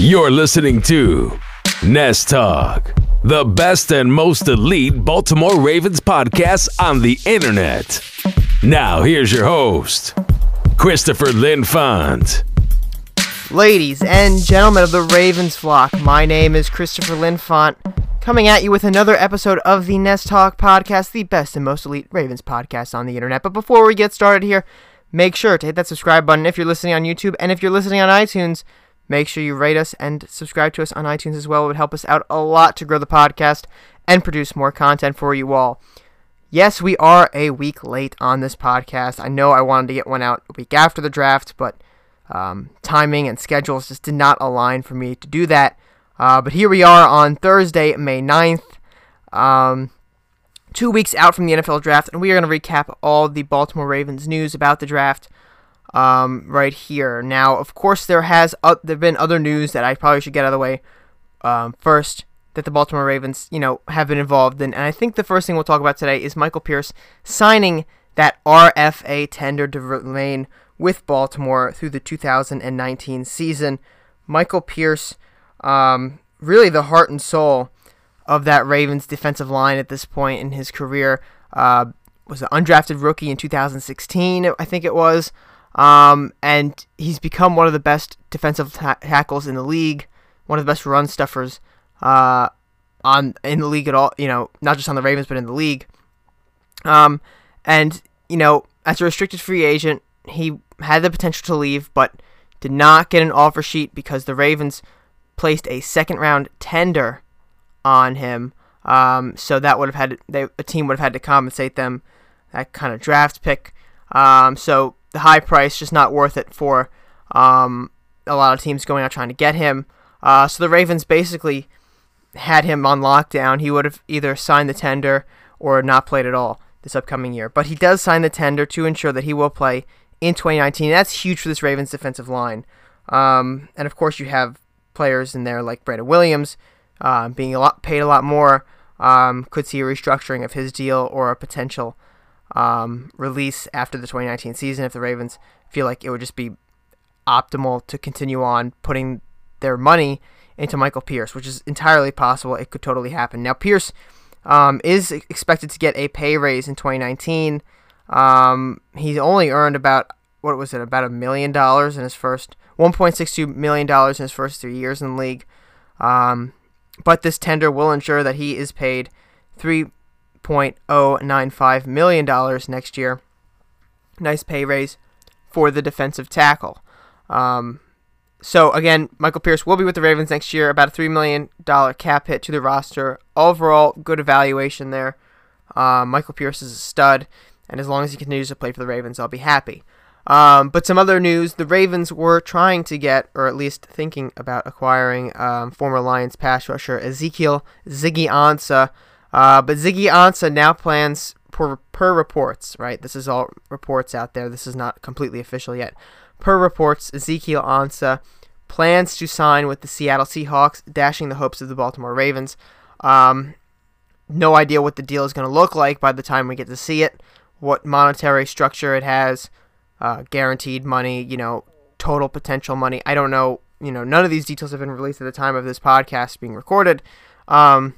You're listening to Nest Talk, the best and most elite Baltimore Ravens podcast on the internet. Now, here's your host, Christopher Linfont. Ladies and gentlemen of the Ravens flock, my name is Christopher Linfont, coming at you with another episode of the Nest Talk podcast, the best and most elite Ravens podcast on the internet. But before we get started here, make sure to hit that subscribe button if you're listening on YouTube, and if you're listening on iTunes, make sure you rate us and subscribe to us on iTunes as well. It would help us out a lot to grow the podcast and produce more content for you all. Yes, we are a week late on this podcast. I know I wanted to get one out a week after the draft, but um, timing and schedules just did not align for me to do that. Uh, but here we are on Thursday, May 9th, um, two weeks out from the NFL draft, and we are going to recap all the Baltimore Ravens news about the draft um, right here. Now, of course, there has uh, there been other news that I probably should get out of the way um, first that the Baltimore Ravens, you know, have been involved in, and I think the first thing we'll talk about today is Michael Pierce signing that RFA tender to remain with Baltimore through the 2019 season. Michael Pierce, um, really the heart and soul of that Ravens defensive line at this point in his career. Uh, was an undrafted rookie in 2016, I think it was. Um, and he's become one of the best defensive ta- tackles in the league, one of the best run stuffers uh, on in the league at all. You know, not just on the Ravens, but in the league. Um, and you know, as a restricted free agent, he had the potential to leave, but did not get an offer sheet because the Ravens placed a second round tender on him. Um, so that would have had they, a team would have had to compensate them that kind of draft pick. Um, so the high price just not worth it for um, a lot of teams going out trying to get him. Uh, so the Ravens basically had him on lockdown. He would have either signed the tender or not played at all this upcoming year. But he does sign the tender to ensure that he will play in 2019. That's huge for this Ravens defensive line. Um, and of course, you have players in there like Brandon Williams uh, being a lot paid a lot more. Um, could see a restructuring of his deal or a potential um, release after the 2019 season if the Ravens feel like it would just be optimal to continue on putting their money into Michael Pierce, which is entirely possible. It could totally happen. Now, Pierce um, is expected to get a pay raise in 2019. Um, he's only earned about what was it about a million dollars in his first 1.62 million dollars in his first three years in the league. Um, but this tender will ensure that he is paid three point oh nine five million dollars next year. Nice pay raise for the defensive tackle. Um, so again, Michael Pierce will be with the Ravens next year. About a three million dollar cap hit to the roster. Overall, good evaluation there. Uh, Michael Pierce is a stud, and as long as he continues to play for the Ravens, I'll be happy. Um, but some other news: the Ravens were trying to get, or at least thinking about acquiring, um, former Lions pass rusher Ezekiel Ziggy Ansah. Uh, but Ziggy Ansah now plans, per, per reports, right? This is all reports out there. This is not completely official yet. Per reports, Ezekiel Ansah plans to sign with the Seattle Seahawks, dashing the hopes of the Baltimore Ravens. Um, no idea what the deal is going to look like by the time we get to see it, what monetary structure it has, uh, guaranteed money, you know, total potential money. I don't know. You know, none of these details have been released at the time of this podcast being recorded. Um,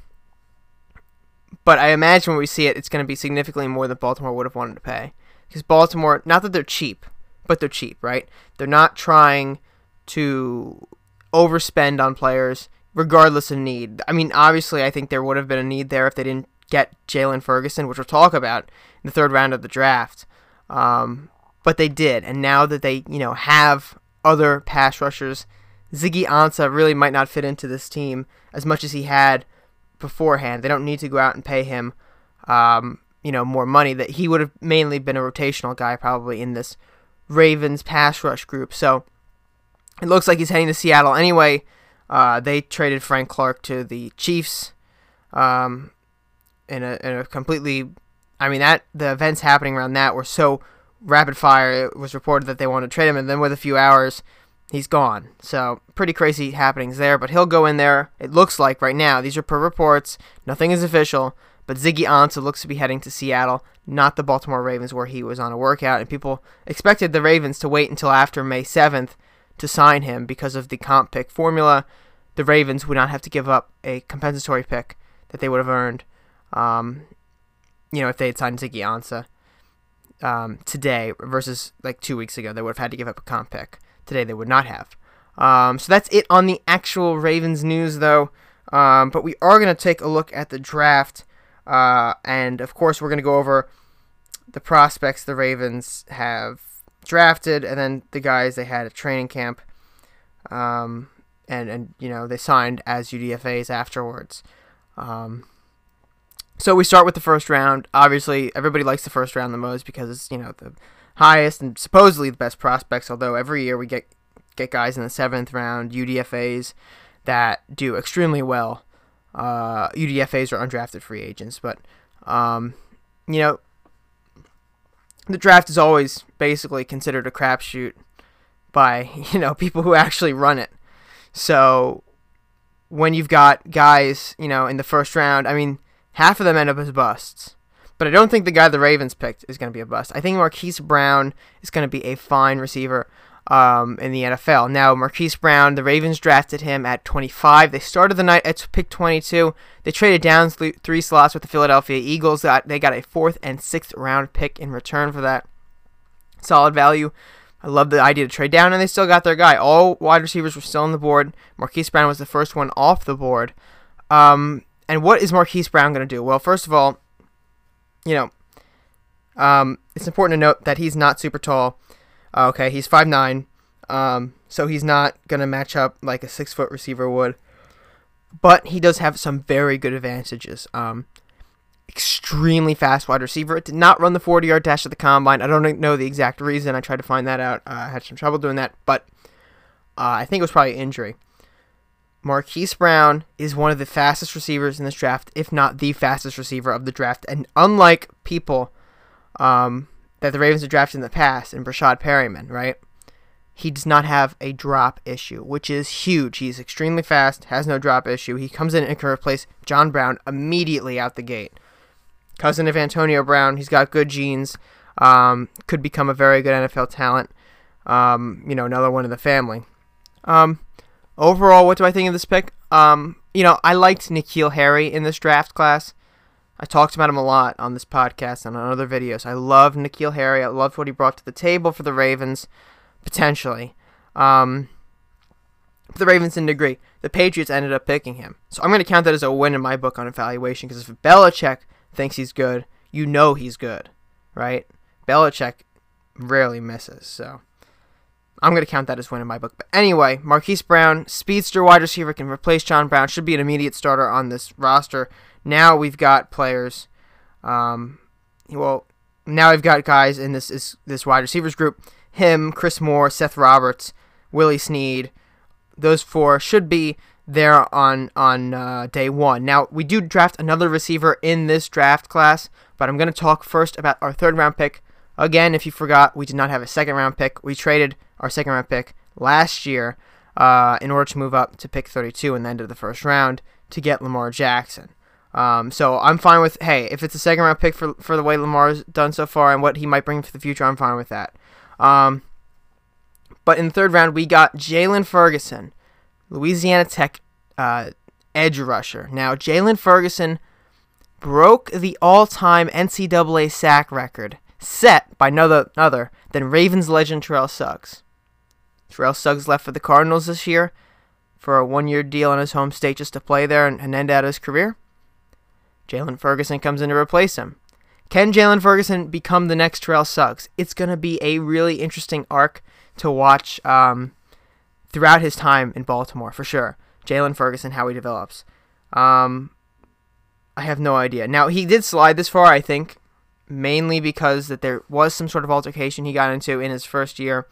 but I imagine when we see it, it's going to be significantly more than Baltimore would have wanted to pay. Because Baltimore, not that they're cheap, but they're cheap, right? They're not trying to overspend on players regardless of need. I mean, obviously, I think there would have been a need there if they didn't get Jaylon Ferguson, which we'll talk about in the third round of the draft. Um, but they did, and now that they, you know, have other pass rushers, Ziggy Ansah really might not fit into this team as much as he had beforehand. They don't need to go out and pay him, um, you know, more money. That he would have mainly been a rotational guy probably in this Ravens pass rush group. So it looks like he's heading to Seattle anyway. Uh, they traded Frank Clark to the Chiefs, um, in a in a completely. I mean that the events happening around that were so rapid fire. It was reported that they wanted to trade him, and then with a few hours, he's gone. So pretty crazy happenings there. But he'll go in there. It looks like right now. These are per reports. Nothing is official. But Ziggy Ansah looks to be heading to Seattle, not the Baltimore Ravens, where he was on a workout. And people expected the Ravens to wait until after May 7th to sign him because of the comp pick formula. The Ravens would not have to give up a compensatory pick that they would have earned, um, you know, if they had signed Ziggy Ansah um, today versus like two weeks ago. They would have had to give up a comp pick. Today they would not have. Um, so that's it on the actual Ravens news, though. Um, but we are going to take a look at the draft. Uh, and of course, we're going to go over the prospects the Ravens have drafted and then the guys they had at training camp. Um, and, and, you know, they signed as UDFAs afterwards. Um, so we start with the first round. Obviously, everybody likes the first round the most because you know, the highest and supposedly the best prospects. Although every year we get get guys in the seventh round, UDFAs that do extremely well. Uh, UDFAs are undrafted free agents, but um, you know, the draft is always basically considered a crapshoot by you know people who actually run it. So when you've got guys, you know, in the first round, I mean, half of them end up as busts. But I don't think the guy the Ravens picked is going to be a bust. I think Marquise Brown is going to be a fine receiver um, in the NFL. Now, Marquise Brown, the Ravens drafted him at 25. They started the night at pick 22. They traded down three slots with the Philadelphia Eagles. They got a fourth and sixth round pick in return for that. Solid value. I love the idea to trade down, and they still got their guy. All wide receivers were still on the board. Marquise Brown was the first one off the board. Um, and what is Marquise Brown going to do? Well, first of all, you know, um, it's important to note that he's not super tall. Uh, okay, he's five nine, um, so he's not gonna match up like a six foot receiver would. But he does have some very good advantages. Um, extremely fast wide receiver. It did not run the 40 yard dash at the combine. I don't know the exact reason. I tried to find that out. Uh, I had some trouble doing that, but uh, I think it was probably injury. Marquise Brown is one of the fastest receivers in this draft, if not the fastest receiver of the draft. And unlike people um, that the Ravens have drafted in the past, and Breshad Perriman, right? He does not have a drop issue, which is huge. He's extremely fast, has no drop issue. He comes in and can replace John Brown immediately out the gate. Cousin of Antonio Brown, he's got good genes, um, could become a very good NFL talent. Um, you know, another one in the family. Um, overall, what do I think of this pick? Um, you know, I liked N'Keal Harry in this draft class. I talked about him a lot on this podcast and on other videos. I love N'Keal Harry. I loved what he brought to the table for the Ravens, potentially. Um, the Ravens didn't agree. The Patriots ended up picking him. So I'm going to count that as a win in my book on evaluation because if Belichick thinks he's good, you know he's good, right? Belichick rarely misses. So I'm going to count that as win in my book. But anyway, Marquise Brown, speedster wide receiver, can replace John Brown, should be an immediate starter on this roster. Now we've got players. Um, well, now we've got guys in this this, this wide receivers group. Him, Chris Moore, Seth Roberts, Willie Snead. Those four should be there on on uh, day one. Now we do draft another receiver in this draft class, but I'm going to talk first about our third round pick. Again, if you forgot, we did not have a second round pick. We traded our second round pick last year uh, in order to move up to pick 32 in the end of the first round to get Lamar Jackson. Um, so I'm fine with hey, if it's a second round pick for for the way Lamar's done so far and what he might bring for the future, I'm fine with that. Um, but in the third round, we got Jaylon Ferguson, Louisiana Tech uh, edge rusher. Now Jaylon Ferguson broke the all-time NCAA sack record set by none other than Ravens legend Terrell Suggs. Terrell Suggs left for the Cardinals this year for a one-year deal in his home state just to play there and, and end out his career. Jaylon Ferguson comes in to replace him. Can Jaylon Ferguson become the next Terrell Suggs? It's going to be a really interesting arc to watch um, throughout his time in Baltimore, for sure. Jaylon Ferguson, how he develops. Um, I have no idea. Now, he did slide this far, I think, mainly because that there was some sort of altercation he got into in his first year.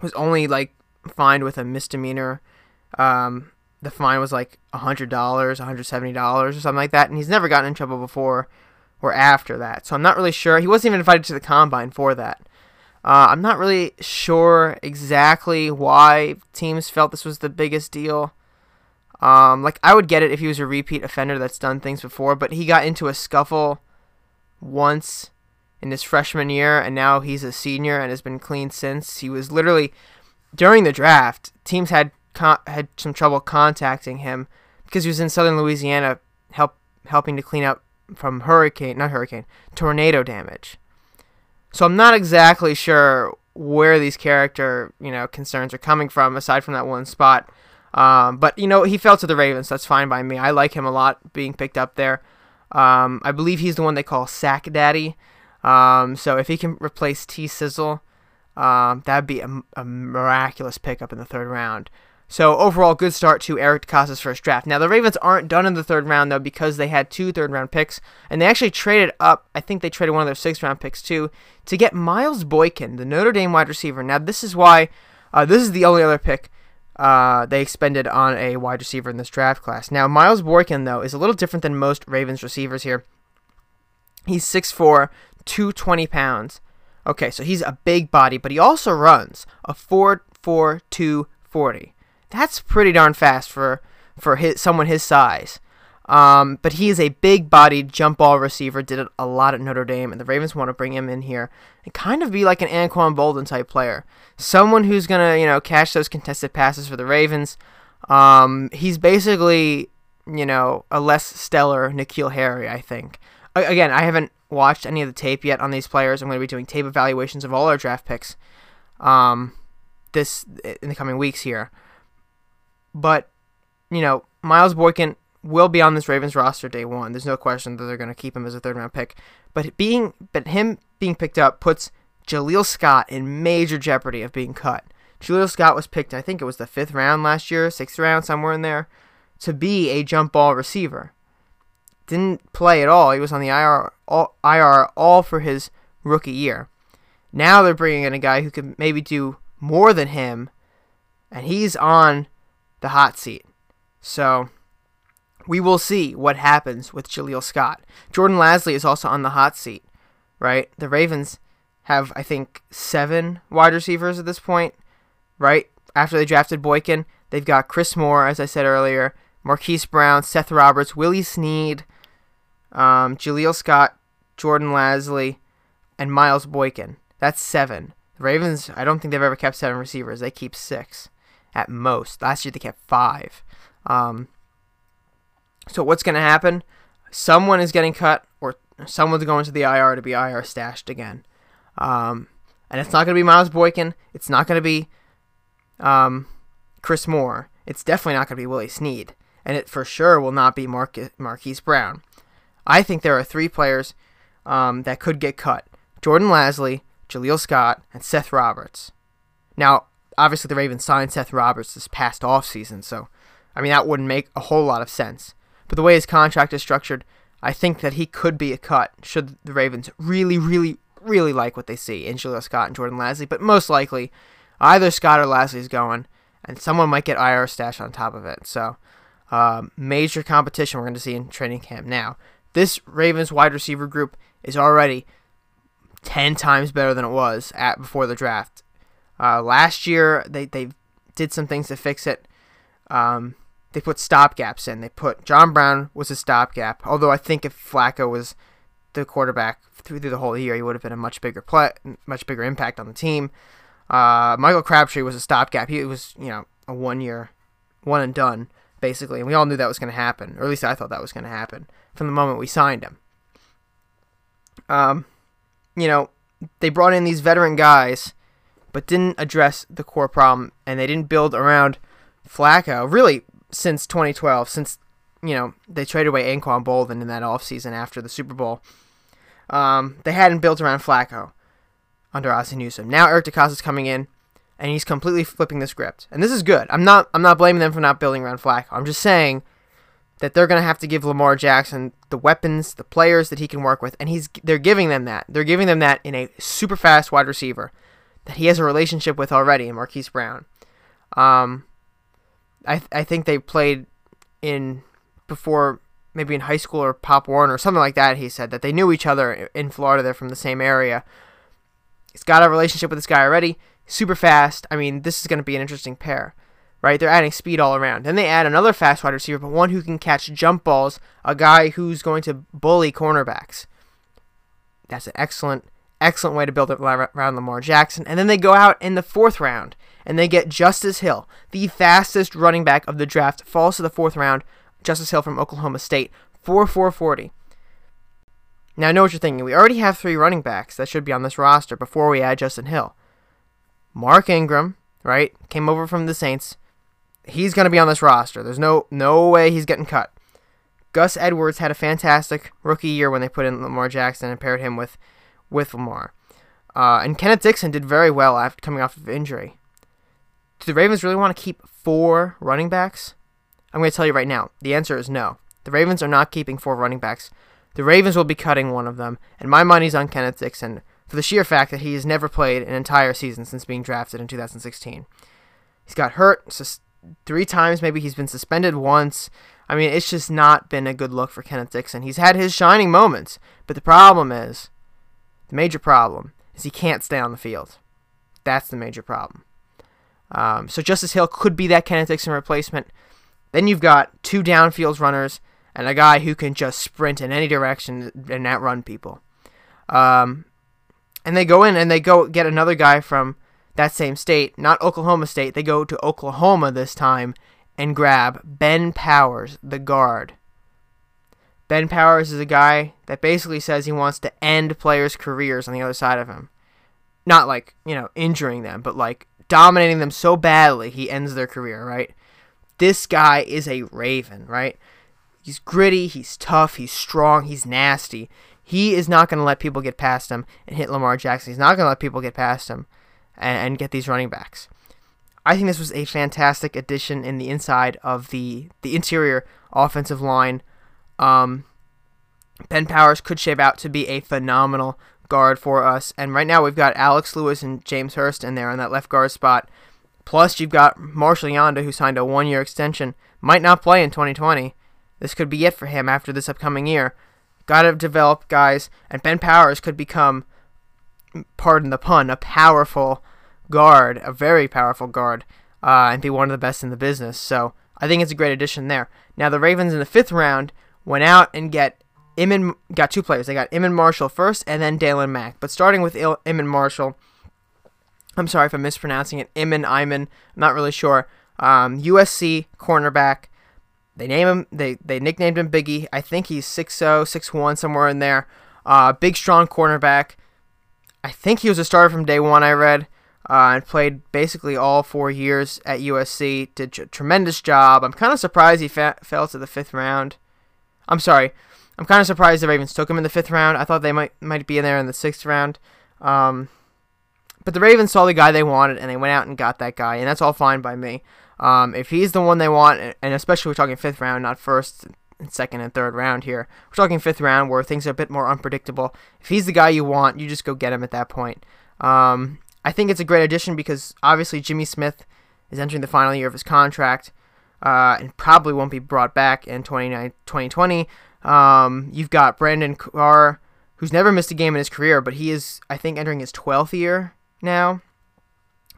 Was only like fined with a misdemeanor. Um, the fine was like $100, $170 or something like that, and he's never gotten in trouble before or after that. So I'm not really sure. He wasn't even invited to the combine for that. Uh, I'm not really sure exactly why teams felt this was the biggest deal. Um, like I would get it if he was a repeat offender that's done things before, but he got into a scuffle once in his freshman year, and now he's a senior and has been clean since. He was literally during the draft, teams had con- had some trouble contacting him because he was in southern Louisiana help helping to clean up from hurricane, not hurricane, tornado damage. So I'm not exactly sure where these character, you know, concerns are coming from aside from that one spot. Um, but you know, he fell to the Ravens. That's fine by me. I like him a lot being picked up there. Um, I believe he's the one they call Sack Daddy. Um, so if he can replace T Sizzle, um, that'd be a, a, miraculous pickup in the third round. So overall, good start to Eric DeCosta's first draft. Now the Ravens aren't done in the third round though because they had two third round picks, and they actually traded up. I think they traded one of their sixth round picks too to get Miles Boykin, the Notre Dame wide receiver. Now this is why uh, this is the only other pick uh, they expended on a wide receiver in this draft class. Now Miles Boykin though is a little different than most Ravens receivers here. He's 6'4", 220 pounds. Okay, so he's a big body, but he also runs a 4.42 40. That's pretty darn fast for for his, someone his size. Um, but he is a big bodied jump ball receiver, did it a lot at Notre Dame, and the Ravens want to bring him in here and kind of be like an Anquan Boldin type player. Someone who's going to, you know, catch those contested passes for the Ravens. Um, he's basically, you know, a less stellar N'Keal Harry, I think. Again, I haven't watched any of the tape yet on these players. I'm going to be doing tape evaluations of all our draft picks um, this in the coming weeks here. But, you know, Miles Boykin will be on this Ravens roster day one. There's no question that they're going to keep him as a third round pick. But being, but him being picked up puts Jaleel Scott in major jeopardy of being cut. Jaleel Scott was picked, I think it was the fifth round last year, sixth round, somewhere in there, to be a jump ball receiver. Didn't play at all. He was on the IR all, IR all for his rookie year. Now they're bringing in a guy who can maybe do more than him, and he's on the hot seat. So we will see what happens with Jaleel Scott. Jordan Lasley is also on the hot seat, right? The Ravens have, I think, seven wide receivers at this point, right? After they drafted Boykin, they've got Chris Moore, as I said earlier, Marquise Brown, Seth Roberts, Willie Snead, um, Jaleel Scott, Jordan Lasley, and Miles Boykin. That's seven. The Ravens, I don't think they've ever kept seven receivers. They keep six at most. Last year they kept five. Um, so what's going to happen? Someone is getting cut, or someone's going to the IR to be IR stashed again. Um, and it's not going to be Miles Boykin. It's not going to be um, Chris Moore. It's definitely not going to be Willie Snead. And it for sure will not be Mar- Marquise Brown. I think there are three players um, that could get cut Jordan Lasley, Jaleel Scott, and Seth Roberts. Now, obviously, the Ravens signed Seth Roberts this past offseason, so, I mean, that wouldn't make a whole lot of sense. But the way his contract is structured, I think that he could be a cut should the Ravens really, really, really like what they see in Jaleel Scott and Jordan Lasley. But most likely, either Scott or Lasley is going, and someone might get IR stash on top of it. So, um, major competition we're going to see in training camp now. This Ravens wide receiver group is already 10 times better than it was at before the draft. Uh, last year, they, they did some things to fix it. Um, they put stopgaps in. They put John Brown was a stopgap. Although I think if Flacco was the quarterback through, through the whole year, he would have been a much bigger play, much bigger impact on the team. Uh, Michael Crabtree was a stopgap. He was, you know, a one year, one and done basically, and we all knew that was going to happen, or at least I thought that was going to happen from the moment we signed him. Um, you know, they brought in these veteran guys, but didn't address the core problem, and they didn't build around Flacco really since 2012, since you know they traded away Anquan Boldin in that offseason after the Super Bowl. Um, they hadn't built around Flacco under Ozzie Newsome. Now Eric DeCosta's coming in and he's completely flipping the script. And this is good. I'm not I'm not blaming them for not building around Flacco. I'm just saying that they're going to have to give Lamar Jackson the weapons, the players that he can work with, and he's they're giving them that. They're giving them that in a super fast wide receiver that he has a relationship with already Marquise Brown. Um, I I think they played in before maybe in high school or Pop Warner or something like that. He said that they knew each other in Florida. They're from the same area. He's got a relationship with this guy already super fast. I mean, this is going to be an interesting pair, right? They're adding speed all around. Then they add another fast wide receiver, but one who can catch jump balls, a guy who's going to bully cornerbacks. That's an excellent, Excellent way to build around Lamar Jackson. And then they go out in the fourth round and they get Justice Hill, the fastest running back of the draft, falls to the fourth round. Justice Hill from Oklahoma State, 4 440. Now, I know what you're thinking. We already have three running backs that should be on this roster before we add Justin Hill. Mark Ingram, right, came over from the Saints. He's going to be on this roster. There's no no way he's getting cut. Gus Edwards had a fantastic rookie year when they put in Lamar Jackson and paired him with with Lamar. Uh, and Kenneth Dixon did very well after coming off of injury. Do the Ravens really want to keep four running backs? I'm going to tell you right now. The answer is no. The Ravens are not keeping four running backs. The Ravens will be cutting one of them, and my money's on Kenneth Dixon for the sheer fact that he has never played an entire season since being drafted in 2016. He's got hurt three times, maybe he's been suspended once. I mean, it's just not been a good look for Kenneth Dixon. He's had his shining moments, but the problem is the major problem is he can't stay on the field. That's the major problem. Um, so Justice Hill could be that Kenneth Dixon replacement. Then you've got two downfield runners and a guy who can just sprint in any direction and outrun people. Um, and they go in and they go get another guy from that same state, not Oklahoma State. They go to Oklahoma this time and grab Ben Powers, the guard. Ben Powers is a guy that basically says he wants to end players' careers on the other side of him. Not like, you know, injuring them, but like dominating them so badly he ends their career, right? This guy is a Raven, right? He's gritty, he's tough, he's strong, he's nasty. He is not going to let people get past him and hit Lamar Jackson. He's not going to let people get past him and, and get these running backs. I think this was a fantastic addition in the inside of the the interior offensive line um, ben Powers could shape out to be a phenomenal guard for us. And right now we've got Alex Lewis and James Hurst in there on that left guard spot. Plus you've got Marshall Yanda who signed a one year extension. Might not play in 2020. This could be it for him after this upcoming year. Got to develop guys, and Ben Powers could become, pardon the pun, a powerful guard, a very powerful guard, uh, and be one of the best in the business. So I think it's a great addition there. Now the Ravens in the fifth round went out and get Iman got two players. They got Iman Marshall first, and then Daylon Mack. But starting with Il- Iman Marshall, I'm sorry if I'm mispronouncing it. Iman Iman, I'm not really sure. Um, USC cornerback. They name him. They they nicknamed him Biggie. I think he's 6'0", 6'1", somewhere in there. Uh, big strong cornerback. I think he was a starter from day one. I read. Uh, and played basically all four years at USC. Did a tremendous job. I'm kind of surprised he fa- fell to the fifth round. I'm sorry. I'm kind of surprised the Ravens took him in the fifth round. I thought they might might be in there in the sixth round. Um, but the Ravens saw the guy they wanted and they went out and got that guy, and that's all fine by me. Um, if he's the one they want, and especially we're talking fifth round, not first, second, and third round here. We're talking fifth round where things are a bit more unpredictable. If he's the guy you want, you just go get him at that point. Um, I think it's a great addition because obviously Jimmy Smith is entering the final year of his contract uh, and probably won't be brought back in 2020. Um, you've got Brandon Carr, who's never missed a game in his career, but he is, I think, entering his 12th year now.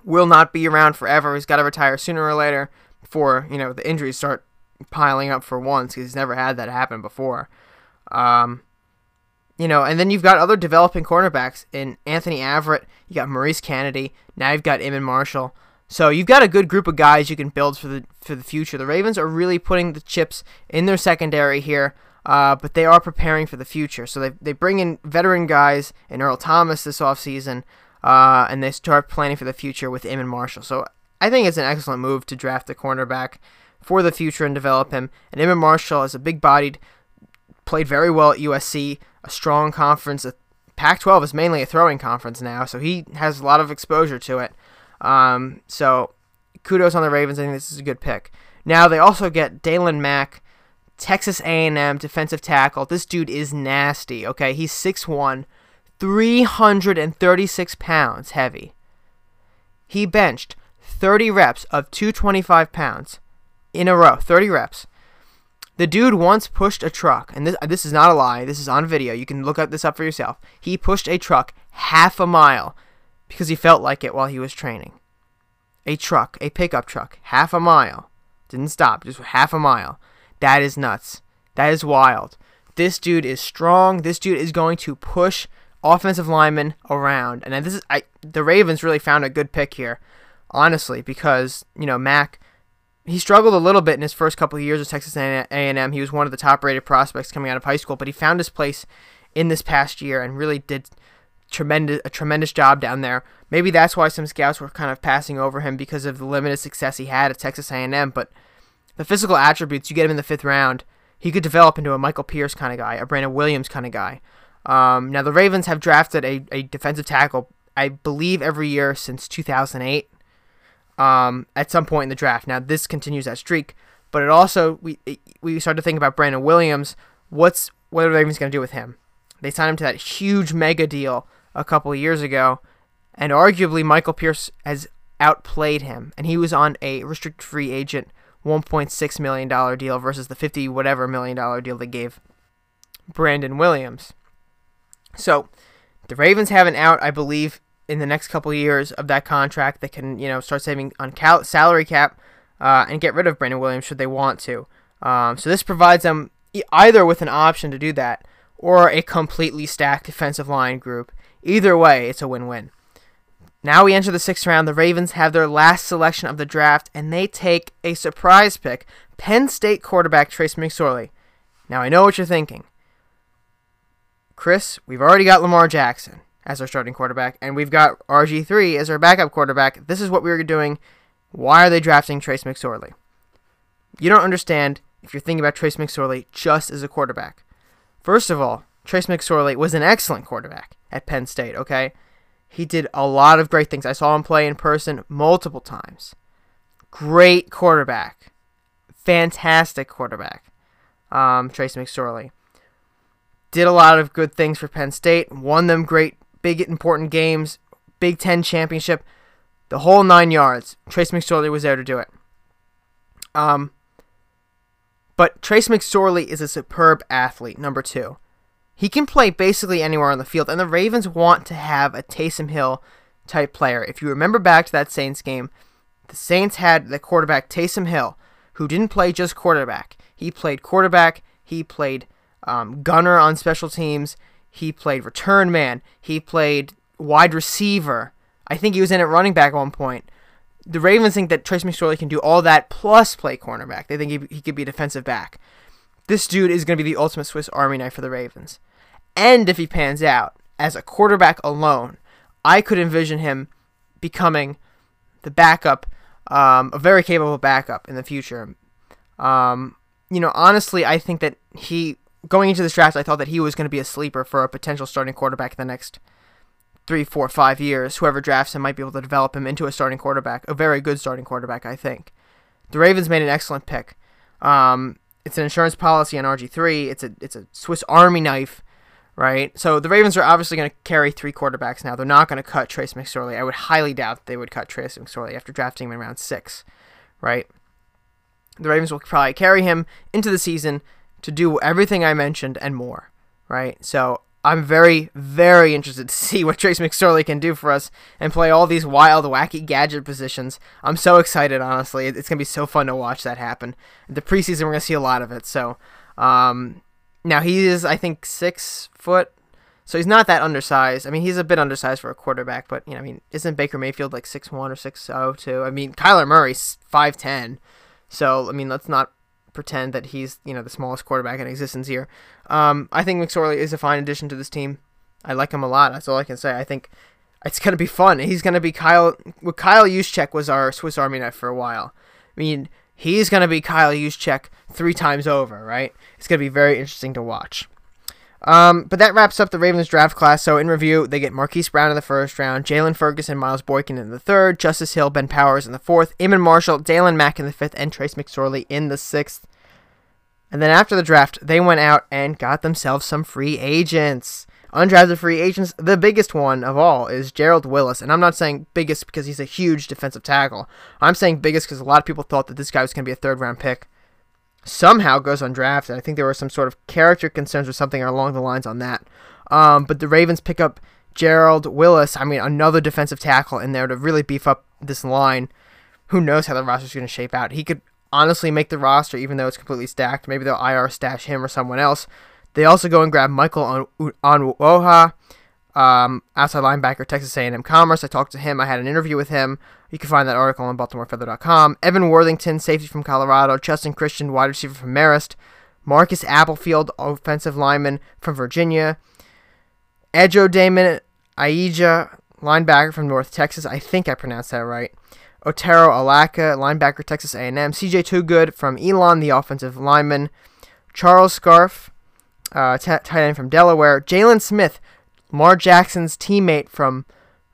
Will not be around forever. He's got to retire sooner or later before, you know, the injuries start piling up for once he's never had that happen before. Um, you know, and then you've got other developing cornerbacks in Anthony Averett. You got Maurice Canady, Now you've got Iman Marshall. So you've got a good group of guys you can build for the for the future. The Ravens are really putting the chips in their secondary here, uh, but they are preparing for the future. So they, they bring in veteran guys in Earl Thomas this offseason, uh, and they start planning for the future with Iman Marshall. So I think it's an excellent move to draft a cornerback for the future and develop him. And Iman Marshall is a big-bodied, played very well at USC, a strong conference. Pac-12 is mainly a throwing conference now, so he has a lot of exposure to it. Um, so kudos on the Ravens. I think this is a good pick. Now they also get Daylon Mack, Texas A&M defensive tackle. This dude is nasty. Okay, he's 6'1", 336 pounds heavy. He benched 30 reps of 225 pounds in a row. 30 reps. The dude once pushed a truck, and this this is not a lie. This is on video. You can look up this up for yourself. He pushed a truck half a mile because he felt like it while he was training. A truck, a pickup truck, half a mile. Didn't stop, just half a mile. That is nuts. That is wild. This dude is strong. This dude is going to push offensive linemen around. And this is I the Ravens really found a good pick here, honestly, because you know Mack. He struggled a little bit in his first couple of years at Texas A&M. He was one of the top-rated prospects coming out of high school, but he found his place in this past year and really did tremendous a tremendous job down there. Maybe that's why some scouts were kind of passing over him because of the limited success he had at Texas A&M. But the physical attributes, you get him in the fifth round, he could develop into a Michael Pierce kind of guy, a Brandon Williams kind of guy. Um, now the Ravens have drafted a, a defensive tackle, I believe, every year since 2008. Um, at some point in the draft. Now this continues that streak, but it also we it, we start to think about Brandon Williams. What's what are the Ravens going to do with him? They signed him to that huge mega deal a couple years ago, and arguably Michael Pierce has outplayed him, and he was on a restricted free agent $1.6 million deal versus the 50 whatever million dollar deal they gave Brandon Williams. So the Ravens have an out, I believe, in the next couple of years of that contract. They can, you know, start saving on cal- salary cap uh, and get rid of Brandon Williams should they want to. Um, so this provides them either with an option to do that or a completely stacked defensive line group Either way, it's a win win. Now we enter the sixth round. The Ravens have their last selection of the draft, and they take a surprise pick Penn State quarterback Trace McSorley. Now I know what you're thinking. Chris, we've already got Lamar Jackson as our starting quarterback, and we've got RG3 as our backup quarterback. This is what we were doing. Why are they drafting Trace McSorley? You don't understand if you're thinking about Trace McSorley just as a quarterback. First of all, Trace McSorley was an excellent quarterback at Penn State, okay? He did a lot of great things. I saw him play in person multiple times. Great quarterback. Fantastic quarterback. Um, Trace McSorley. Did a lot of good things for Penn State. Won them great, big, important games. Big Ten championship. The whole nine yards. Trace McSorley was there to do it. Um, but Trace McSorley is a superb athlete, number two. He can play basically anywhere on the field, and the Ravens want to have a Taysom Hill type player. If you remember back to that Saints game, the Saints had the quarterback Taysom Hill, who didn't play just quarterback. He played quarterback, he played um, gunner on special teams, he played return man, he played wide receiver. I think he was in at running back at one point. The Ravens think that Trace McSorley can do all that plus play cornerback. They think he, he could be a defensive back. This dude is going to be the ultimate Swiss Army knife for the Ravens. And if he pans out as a quarterback alone, I could envision him becoming the backup, um, a very capable backup in the future. Um, you know, honestly, I think that he going into this draft, I thought that he was going to be a sleeper for a potential starting quarterback in the next three, four, five years. Whoever drafts him might be able to develop him into a starting quarterback, a very good starting quarterback, I think. The Ravens made an excellent pick. Um, it's an insurance policy on RG3. It's a it's a Swiss Army knife right? So the Ravens are obviously going to carry three quarterbacks now. They're not going to cut Trace McSorley. I would highly doubt they would cut Trace McSorley after drafting him in round six, right? The Ravens will probably carry him into the season to do everything I mentioned and more, right? So I'm very, very interested to see what Trace McSorley can do for us and play all these wild, wacky gadget positions. I'm so excited, honestly. It's going to be so fun to watch that happen. The preseason, we're going to see a lot of it. So, um, now he is, I think, six foot, so he's not that undersized. I mean, he's a bit undersized for a quarterback, but you know, I mean, isn't Baker Mayfield like six one or six oh two? I mean, Kyler Murray's five ten, so I mean, let's not pretend that he's you know the smallest quarterback in existence here. Um, I think McSorley is a fine addition to this team. I like him a lot. That's all I can say. I think it's gonna be fun. He's gonna be Kyle. Well, Kyle Juszczyk was our Swiss Army knife for a while. I mean, he's going to be Kyle Juszczyk three times over, right? It's going to be very interesting to watch. Um, but that wraps up the Ravens draft class. So in review, they get Marquise Brown in the first round, Jaylon Ferguson, Miles Boykin in the third, Justice Hill, Ben Powers in the fourth, Amon Marshall, Daylon Mack in the fifth, and Trace McSorley in the sixth. And then after the draft, they went out and got themselves some free agents undrafted free agents, the biggest one of all is Gerald Willis. And I'm not saying biggest because he's a huge defensive tackle. I'm saying biggest because a lot of people thought that this guy was going to be a third round pick. Somehow goes undrafted. I think there were some sort of character concerns or something along the lines on that. Um, but the Ravens pick up Gerald Willis. I mean, another defensive tackle in there to really beef up this line. Who knows how the roster's going to shape out? He could honestly make the roster even though it's completely stacked. Maybe they'll IR stash him or someone else. They also go and grab Michael on Onuoha. Um, outside linebacker, Texas A&M Commerce. I talked to him. I had an interview with him. You can find that article on BaltimoreFeather.com. Evan Worthington, safety from Colorado. Justin Christian, wide receiver from Marist. Marcus Applefield, offensive lineman from Virginia. Ejo Damon Aija, linebacker from North Texas. I think I pronounced that right. Otaro Alaka, linebacker, Texas A&M. CJ Toogood from Elon, the offensive lineman. Charles Scarff, uh, t- tight end from Delaware. Jaylen Smith, Lamar Jackson's teammate from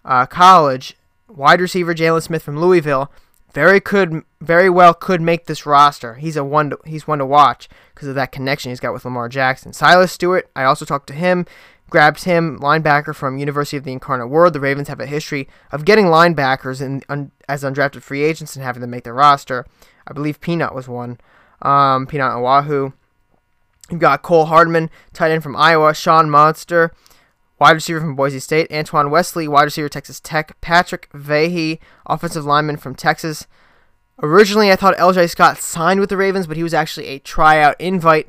uh, college. Wide receiver Jaylen Smith from Louisville. Very could, very well could make this roster. He's a one. To, he's one to watch because of that connection he's got with Lamar Jackson. Silas Stewart. I also talked to him grabbed him, linebacker from University of the Incarnate Word. The Ravens have a history of getting linebackers in, un, as undrafted free agents and having them make their roster. I believe Peanut was one. Um, Peanut Oahu. You've got Cole Hardman, tight end from Iowa. Sean Modster, wide receiver from Boise State. Antoine Wesley, wide receiver Texas Tech. Patrick Vahe, offensive lineman from Texas. Originally, I thought LJ Scott signed with the Ravens, but he was actually a tryout invite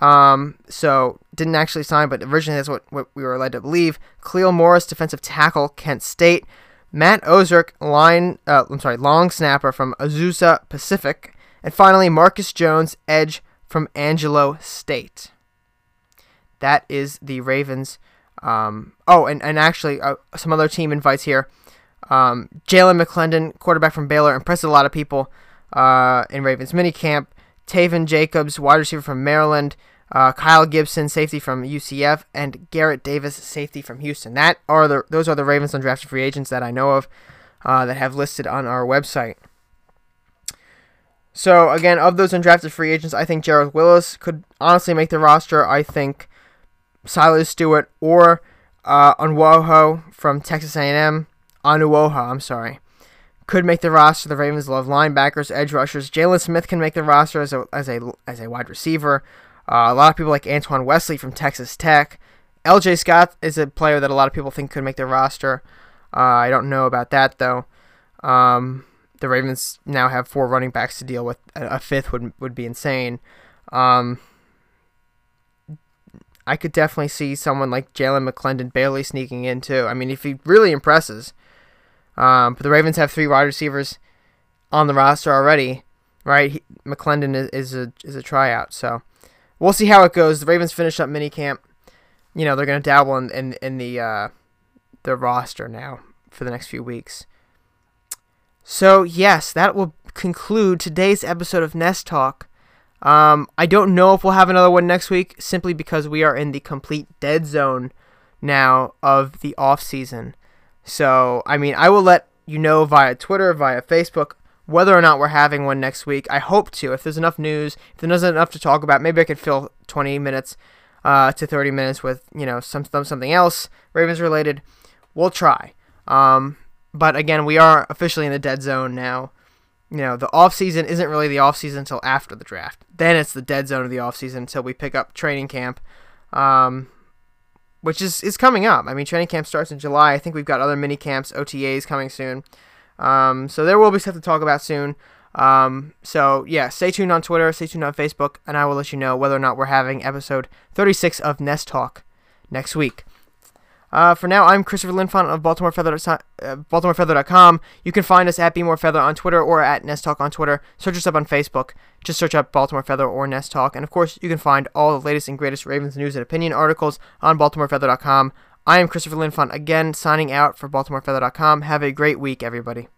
um, so didn't actually sign, but originally that's what, what we were led to believe. Cleo Morris, defensive tackle, Kent State. Matt Orzech, line, uh, I'm sorry, long snapper from Azusa Pacific. And finally, Marcus Jones, edge from Angelo State. That is the Ravens. Um, oh, and, and actually, uh, some other team invites here. Um, Jalan McClendon, quarterback from Baylor, impressed a lot of people uh, in Ravens minicamp. Taivon Jacobs, wide receiver from Maryland, uh, Kyle Gibson, safety from UCF, and Garrett Davis, safety from Houston. That are the those are the Ravens undrafted free agents that I know of uh, that have listed on our website. So again, of those undrafted free agents, I think Gerald Willis could honestly make the roster. I think Silas Stewart or uh, Unwoho from Texas A&M, Anuoha, I'm sorry, could make the roster. The Ravens love linebackers, edge rushers. Jaylen Smith can make the roster as a as a as a wide receiver. Uh, a lot of people like Antoine Wesley from Texas Tech. L.J. Scott is a player that a lot of people think could make the roster. Uh, I don't know about that though. Um, the Ravens now have four running backs to deal with. A fifth would would be insane. Um, I could definitely see someone like Jalan McClendon Bailey sneaking in too. I mean, if he really impresses, um, but the Ravens have three wide receivers on the roster already, right? He, McClendon is, is a is a tryout, so we'll see how it goes. The Ravens finish up minicamp. You know they're gonna dabble in in, in the uh, the roster now for the next few weeks. So yes, that will conclude today's episode of Nest Talk. Um, I don't know if we'll have another one next week, simply because we are in the complete dead zone now of the off season. So, I mean, I will let you know via Twitter, via Facebook, whether or not we're having one next week. I hope to. If there's enough news, if there's enough to talk about, maybe I could fill 20 minutes uh, to 30 minutes with, you know, some, something else Ravens related. We'll try. Um, but again, we are officially in the dead zone now. You know, the off season isn't really the off season until after the draft. Then it's the dead zone of the off season until we pick up training camp. Um, which is, is coming up. I mean, training camp starts in July. I think we've got other mini camps, OTAs coming soon. Um, so there will be stuff to talk about soon. Um, so yeah, stay tuned on Twitter, stay tuned on Facebook, and I will let you know whether or not we're having episode 36 of Nest Talk next week. Uh, for now, I'm Christopher Linfont of BaltimoreFeather, uh, BaltimoreFeather.com. You can find us at BeMoreFeather on Twitter or at Nest Talk on Twitter. Search us up on Facebook. Just search up Baltimore Feather or Nest Talk. And of course, you can find all the latest and greatest Ravens news and opinion articles on BaltimoreFeather.com. I am Christopher Linfont again, signing out for BaltimoreFeather.com. Have a great week, everybody.